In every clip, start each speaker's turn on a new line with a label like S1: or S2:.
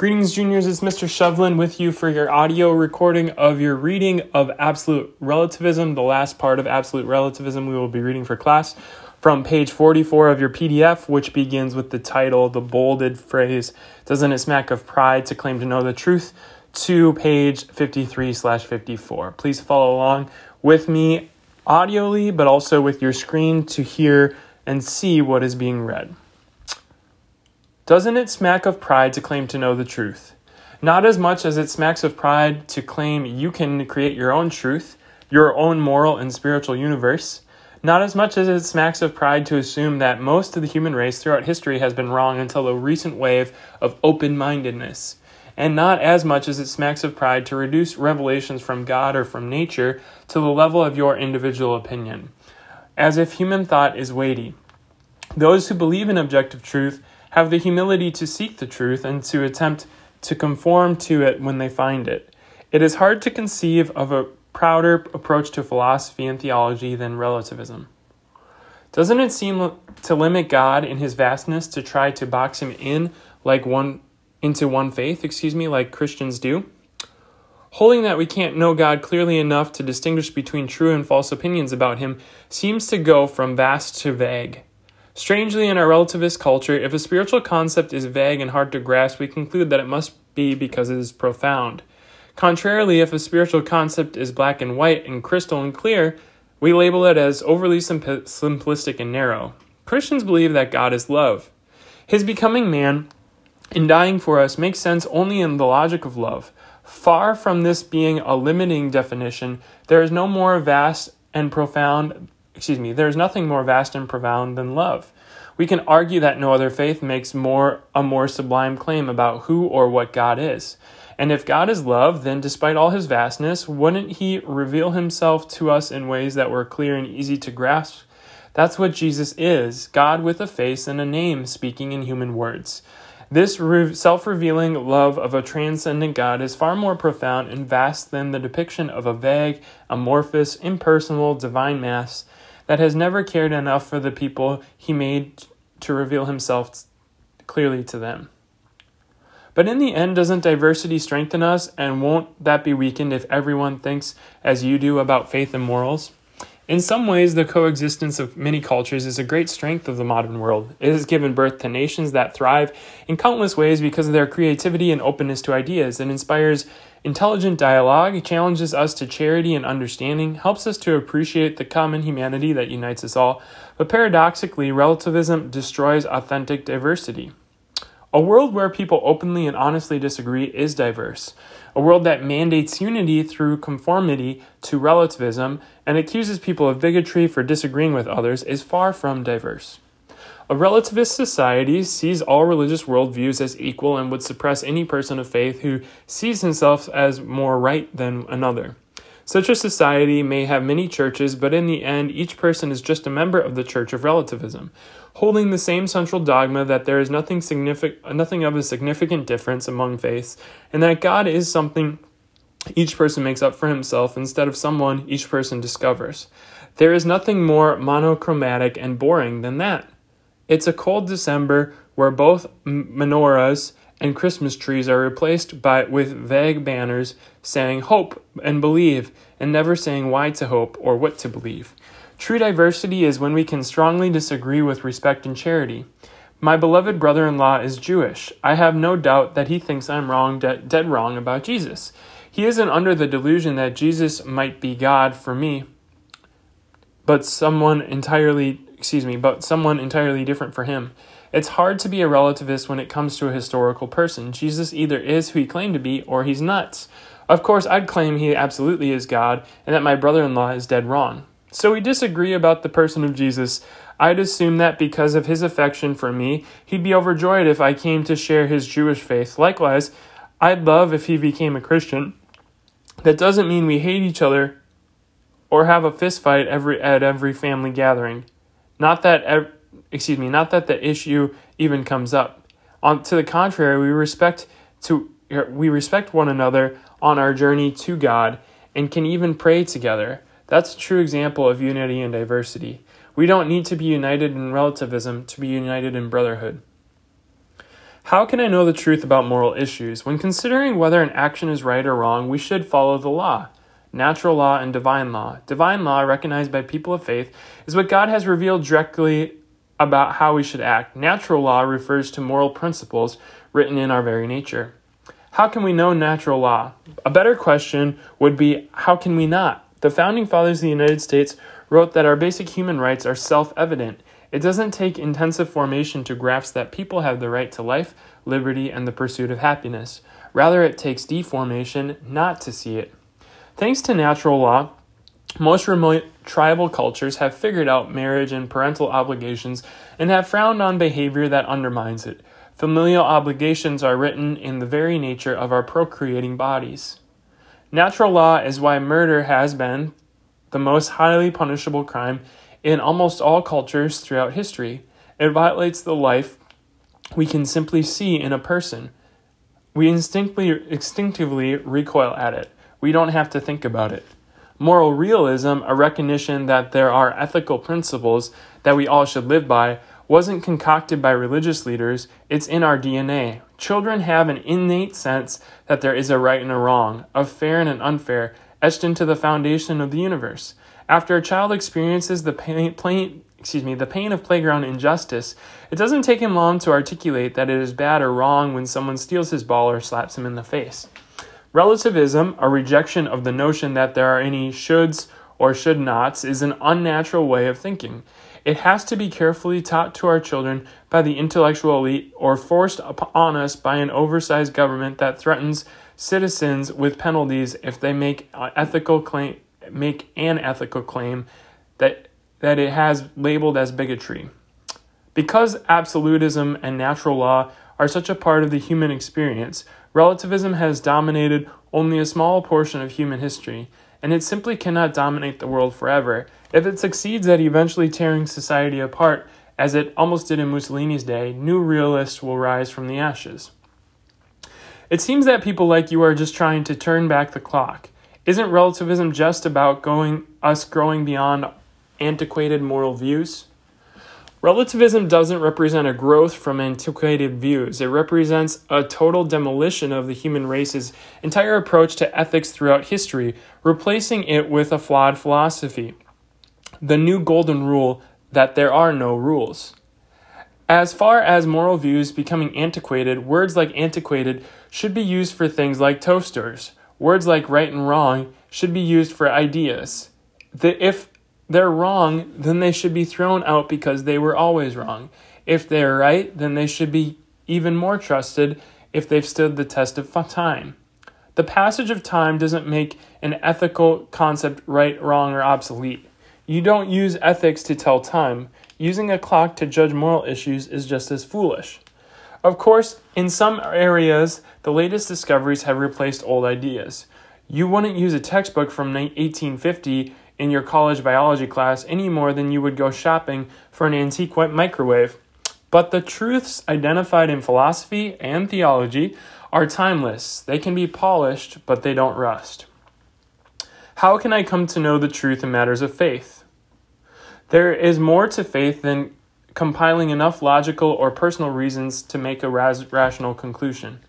S1: Greetings, juniors. It's Mr. Shovlin with you for your audio recording of your reading of Absolute Relativism, the last part of Absolute Relativism we will be reading for class from page 44 of your PDF, which begins with the title, the bolded phrase, Doesn't it smack of pride to claim to know the truth? to page 53 slash 54. Please follow along with me audioly, but also with your screen to hear and see what is being read. Doesn't it smack of pride to claim to know the truth? Not as much as it smacks of pride to claim you can create your own truth, your own moral and spiritual universe. Not as much as it smacks of pride to assume that most of the human race throughout history has been wrong until a recent wave of open mindedness. And not as much as it smacks of pride to reduce revelations from God or from nature to the level of your individual opinion, as if human thought is weighty. Those who believe in objective truth have the humility to seek the truth and to attempt to conform to it when they find it. It is hard to conceive of a prouder approach to philosophy and theology than relativism. Doesn't it seem to limit God in his vastness to try to box him in like one into one faith, excuse me, like Christians do? Holding that we can't know God clearly enough to distinguish between true and false opinions about him seems to go from vast to vague. Strangely, in our relativist culture, if a spiritual concept is vague and hard to grasp, we conclude that it must be because it is profound. Contrarily, if a spiritual concept is black and white and crystal and clear, we label it as overly simplistic and narrow. Christians believe that God is love. His becoming man and dying for us makes sense only in the logic of love. Far from this being a limiting definition, there is no more vast and profound excuse me, there is nothing more vast and profound than love. We can argue that no other faith makes more a more sublime claim about who or what God is. And if God is love, then despite all his vastness, wouldn't he reveal himself to us in ways that were clear and easy to grasp? That's what Jesus is God with a face and a name speaking in human words. This self revealing love of a transcendent God is far more profound and vast than the depiction of a vague, amorphous, impersonal divine mass that has never cared enough for the people he made to reveal himself clearly to them. But in the end, doesn't diversity strengthen us, and won't that be weakened if everyone thinks as you do about faith and morals? In some ways, the coexistence of many cultures is a great strength of the modern world. It has given birth to nations that thrive in countless ways because of their creativity and openness to ideas. It inspires intelligent dialogue, challenges us to charity and understanding, helps us to appreciate the common humanity that unites us all. But paradoxically, relativism destroys authentic diversity. A world where people openly and honestly disagree is diverse. A world that mandates unity through conformity to relativism and accuses people of bigotry for disagreeing with others is far from diverse. A relativist society sees all religious worldviews as equal and would suppress any person of faith who sees himself as more right than another. Such a society may have many churches, but in the end, each person is just a member of the Church of Relativism, holding the same central dogma that there is nothing, signific- nothing of a significant difference among faiths, and that God is something each person makes up for himself instead of someone each person discovers. There is nothing more monochromatic and boring than that. It's a cold December where both menorahs and Christmas trees are replaced by with vague banners saying hope and believe and never saying why to hope or what to believe. True diversity is when we can strongly disagree with respect and charity. My beloved brother in law is Jewish. I have no doubt that he thinks I'm wrong, de- dead wrong about Jesus. He isn't under the delusion that Jesus might be God for me, but someone entirely, excuse me, but someone entirely different for him. It's hard to be a relativist when it comes to a historical person. Jesus either is who he claimed to be or he's nuts. Of course, I'd claim he absolutely is God and that my brother in law is dead wrong. So we disagree about the person of Jesus. I'd assume that because of his affection for me, he'd be overjoyed if I came to share his Jewish faith. Likewise, I'd love if he became a Christian. That doesn't mean we hate each other or have a fistfight every at every family gathering. Not that excuse me, not that the issue even comes up. On to the contrary, we respect to we respect one another on our journey to God and can even pray together. That's a true example of unity and diversity. We don't need to be united in relativism to be united in brotherhood. How can I know the truth about moral issues? When considering whether an action is right or wrong, we should follow the law. Natural law and divine law. Divine law, recognized by people of faith, is what God has revealed directly about how we should act. Natural law refers to moral principles written in our very nature. How can we know natural law? A better question would be how can we not? The founding fathers of the United States wrote that our basic human rights are self evident. It doesn't take intensive formation to grasp that people have the right to life, liberty, and the pursuit of happiness. Rather, it takes deformation not to see it. Thanks to natural law, most remote tribal cultures have figured out marriage and parental obligations and have frowned on behavior that undermines it. Familial obligations are written in the very nature of our procreating bodies. Natural law is why murder has been the most highly punishable crime in almost all cultures throughout history. It violates the life we can simply see in a person. We instinctively, instinctively recoil at it. We don't have to think about it. Moral realism, a recognition that there are ethical principles that we all should live by, wasn't concocted by religious leaders, it's in our DNA. Children have an innate sense that there is a right and a wrong, a fair and an unfair, etched into the foundation of the universe. After a child experiences the pain, pain, excuse me, the pain of playground injustice, it doesn't take him long to articulate that it is bad or wrong when someone steals his ball or slaps him in the face. Relativism, a rejection of the notion that there are any shoulds or should nots, is an unnatural way of thinking. It has to be carefully taught to our children by the intellectual elite or forced upon us by an oversized government that threatens citizens with penalties if they make uh, ethical claim make an ethical claim that that it has labeled as bigotry. Because absolutism and natural law are such a part of the human experience, relativism has dominated only a small portion of human history, and it simply cannot dominate the world forever. If it succeeds at eventually tearing society apart, as it almost did in Mussolini's day, new realists will rise from the ashes. It seems that people like you are just trying to turn back the clock. Isn't relativism just about going us growing beyond antiquated moral views? Relativism doesn't represent a growth from antiquated views. It represents a total demolition of the human race's entire approach to ethics throughout history, replacing it with a flawed philosophy. The new golden rule that there are no rules. As far as moral views becoming antiquated, words like antiquated should be used for things like toasters. Words like right and wrong should be used for ideas. The, if they're wrong, then they should be thrown out because they were always wrong. If they're right, then they should be even more trusted if they've stood the test of time. The passage of time doesn't make an ethical concept right, wrong, or obsolete. You don't use ethics to tell time. Using a clock to judge moral issues is just as foolish. Of course, in some areas, the latest discoveries have replaced old ideas. You wouldn't use a textbook from 1850 in your college biology class any more than you would go shopping for an antique white microwave. But the truths identified in philosophy and theology are timeless. They can be polished, but they don't rust. How can I come to know the truth in matters of faith? There is more to faith than compiling enough logical or personal reasons to make a rational conclusion.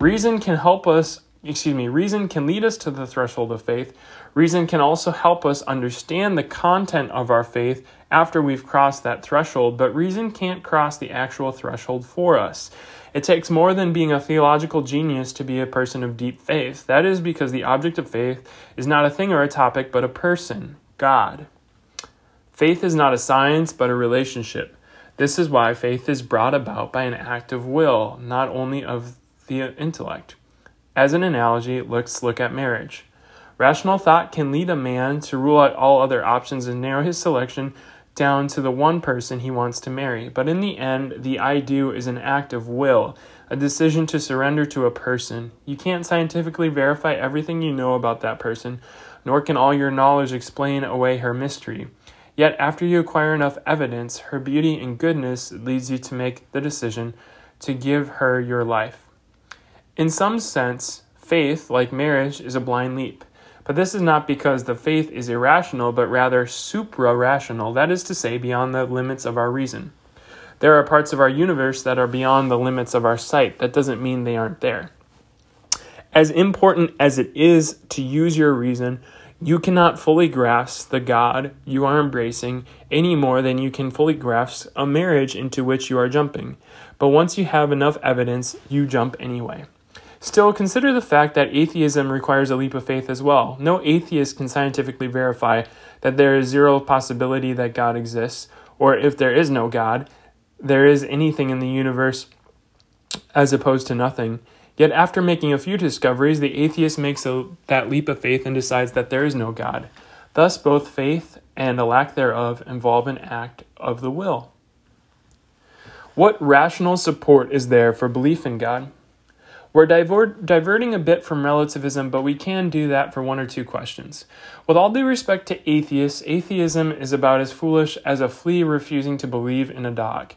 S1: Reason can help us excuse me, reason can lead us to the threshold of faith. Reason can also help us understand the content of our faith after we've crossed that threshold, but reason can't cross the actual threshold for us. It takes more than being a theological genius to be a person of deep faith. That is because the object of faith is not a thing or a topic, but a person, God. Faith is not a science, but a relationship. This is why faith is brought about by an act of will, not only of the intellect. As an analogy, let's look at marriage. Rational thought can lead a man to rule out all other options and narrow his selection down to the one person he wants to marry. But in the end, the I do is an act of will, a decision to surrender to a person. You can't scientifically verify everything you know about that person, nor can all your knowledge explain away her mystery. Yet, after you acquire enough evidence, her beauty and goodness leads you to make the decision to give her your life. In some sense, faith, like marriage, is a blind leap. But this is not because the faith is irrational, but rather supra rational, that is to say, beyond the limits of our reason. There are parts of our universe that are beyond the limits of our sight. That doesn't mean they aren't there. As important as it is to use your reason, you cannot fully grasp the God you are embracing any more than you can fully grasp a marriage into which you are jumping. But once you have enough evidence, you jump anyway. Still, consider the fact that atheism requires a leap of faith as well. No atheist can scientifically verify that there is zero possibility that God exists, or if there is no God, there is anything in the universe as opposed to nothing. Yet, after making a few discoveries, the atheist makes a, that leap of faith and decides that there is no God. Thus, both faith and a lack thereof involve an act of the will. What rational support is there for belief in God? We're divert, diverting a bit from relativism, but we can do that for one or two questions. With all due respect to atheists, atheism is about as foolish as a flea refusing to believe in a dog.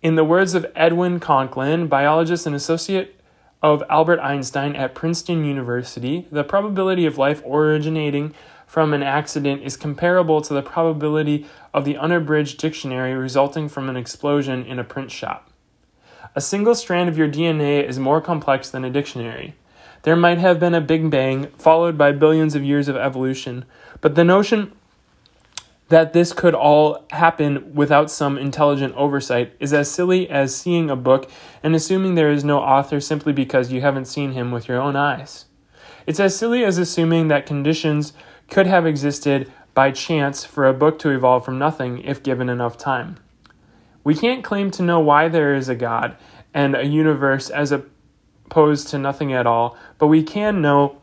S1: In the words of Edwin Conklin, biologist and associate of Albert Einstein at Princeton University, the probability of life originating from an accident is comparable to the probability of the unabridged dictionary resulting from an explosion in a print shop. A single strand of your DNA is more complex than a dictionary. There might have been a Big Bang, followed by billions of years of evolution, but the notion that this could all happen without some intelligent oversight is as silly as seeing a book and assuming there is no author simply because you haven't seen him with your own eyes. It's as silly as assuming that conditions could have existed by chance for a book to evolve from nothing if given enough time. We can't claim to know why there is a God and a universe as opposed to nothing at all, but we can know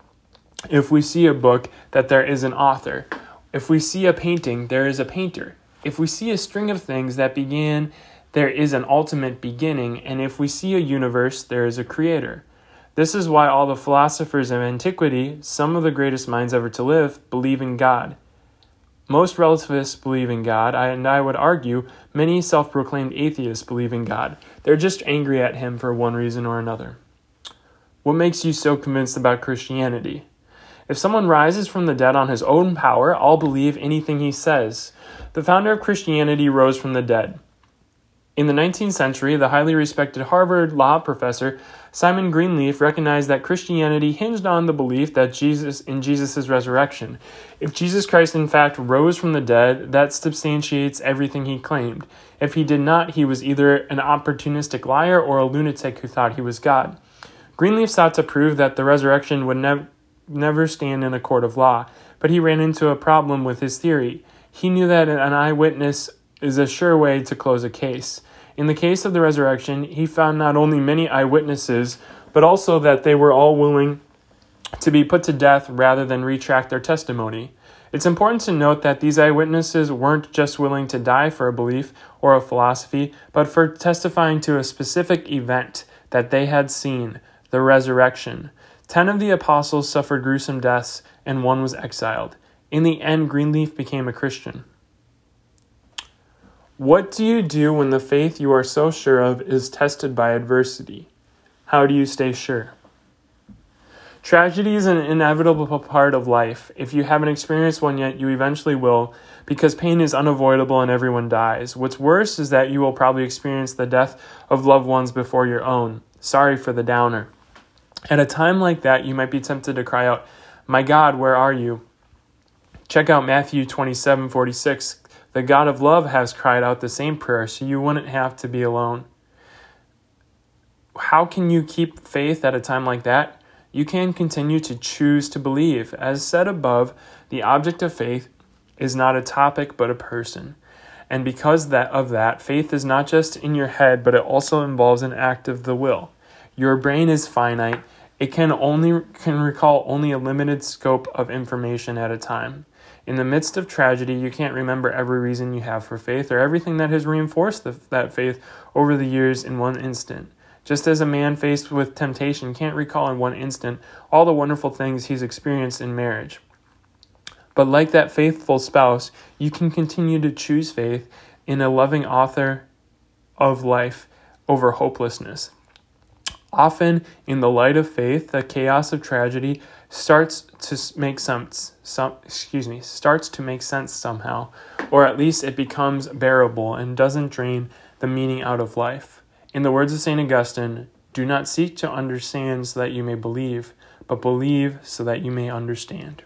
S1: if we see a book that there is an author. If we see a painting, there is a painter. If we see a string of things that began, there is an ultimate beginning. And if we see a universe, there is a creator. This is why all the philosophers of antiquity, some of the greatest minds ever to live, believe in God. Most relativists believe in God, and I would argue many self proclaimed atheists believe in God. They're just angry at Him for one reason or another. What makes you so convinced about Christianity? If someone rises from the dead on his own power, I'll believe anything he says. The founder of Christianity rose from the dead. In the 19th century, the highly respected Harvard law professor Simon Greenleaf recognized that Christianity hinged on the belief that Jesus in Jesus' resurrection. If Jesus Christ in fact rose from the dead, that substantiates everything he claimed. If he did not, he was either an opportunistic liar or a lunatic who thought he was God. Greenleaf sought to prove that the resurrection would never never stand in a court of law, but he ran into a problem with his theory. He knew that an eyewitness is a sure way to close a case. In the case of the resurrection, he found not only many eyewitnesses, but also that they were all willing to be put to death rather than retract their testimony. It's important to note that these eyewitnesses weren't just willing to die for a belief or a philosophy, but for testifying to a specific event that they had seen the resurrection. Ten of the apostles suffered gruesome deaths, and one was exiled. In the end, Greenleaf became a Christian. What do you do when the faith you are so sure of is tested by adversity? How do you stay sure? Tragedy is an inevitable part of life. If you haven't experienced one yet, you eventually will, because pain is unavoidable and everyone dies. What's worse is that you will probably experience the death of loved ones before your own. Sorry for the downer. At a time like that, you might be tempted to cry out, My God, where are you? Check out Matthew 27 46. The God of love has cried out the same prayer, so you wouldn't have to be alone. How can you keep faith at a time like that? You can continue to choose to believe. As said above, the object of faith is not a topic but a person. And because that of that, faith is not just in your head, but it also involves an act of the will. Your brain is finite it can only can recall only a limited scope of information at a time. In the midst of tragedy, you can't remember every reason you have for faith or everything that has reinforced the, that faith over the years in one instant. Just as a man faced with temptation can't recall in one instant all the wonderful things he's experienced in marriage. But like that faithful spouse, you can continue to choose faith in a loving author of life over hopelessness. Often, in the light of faith, the chaos of tragedy starts to make sense. Some, excuse me, starts to make sense somehow, or at least it becomes bearable and doesn't drain the meaning out of life. In the words of St. Augustine, do not seek to understand so that you may believe, but believe so that you may understand.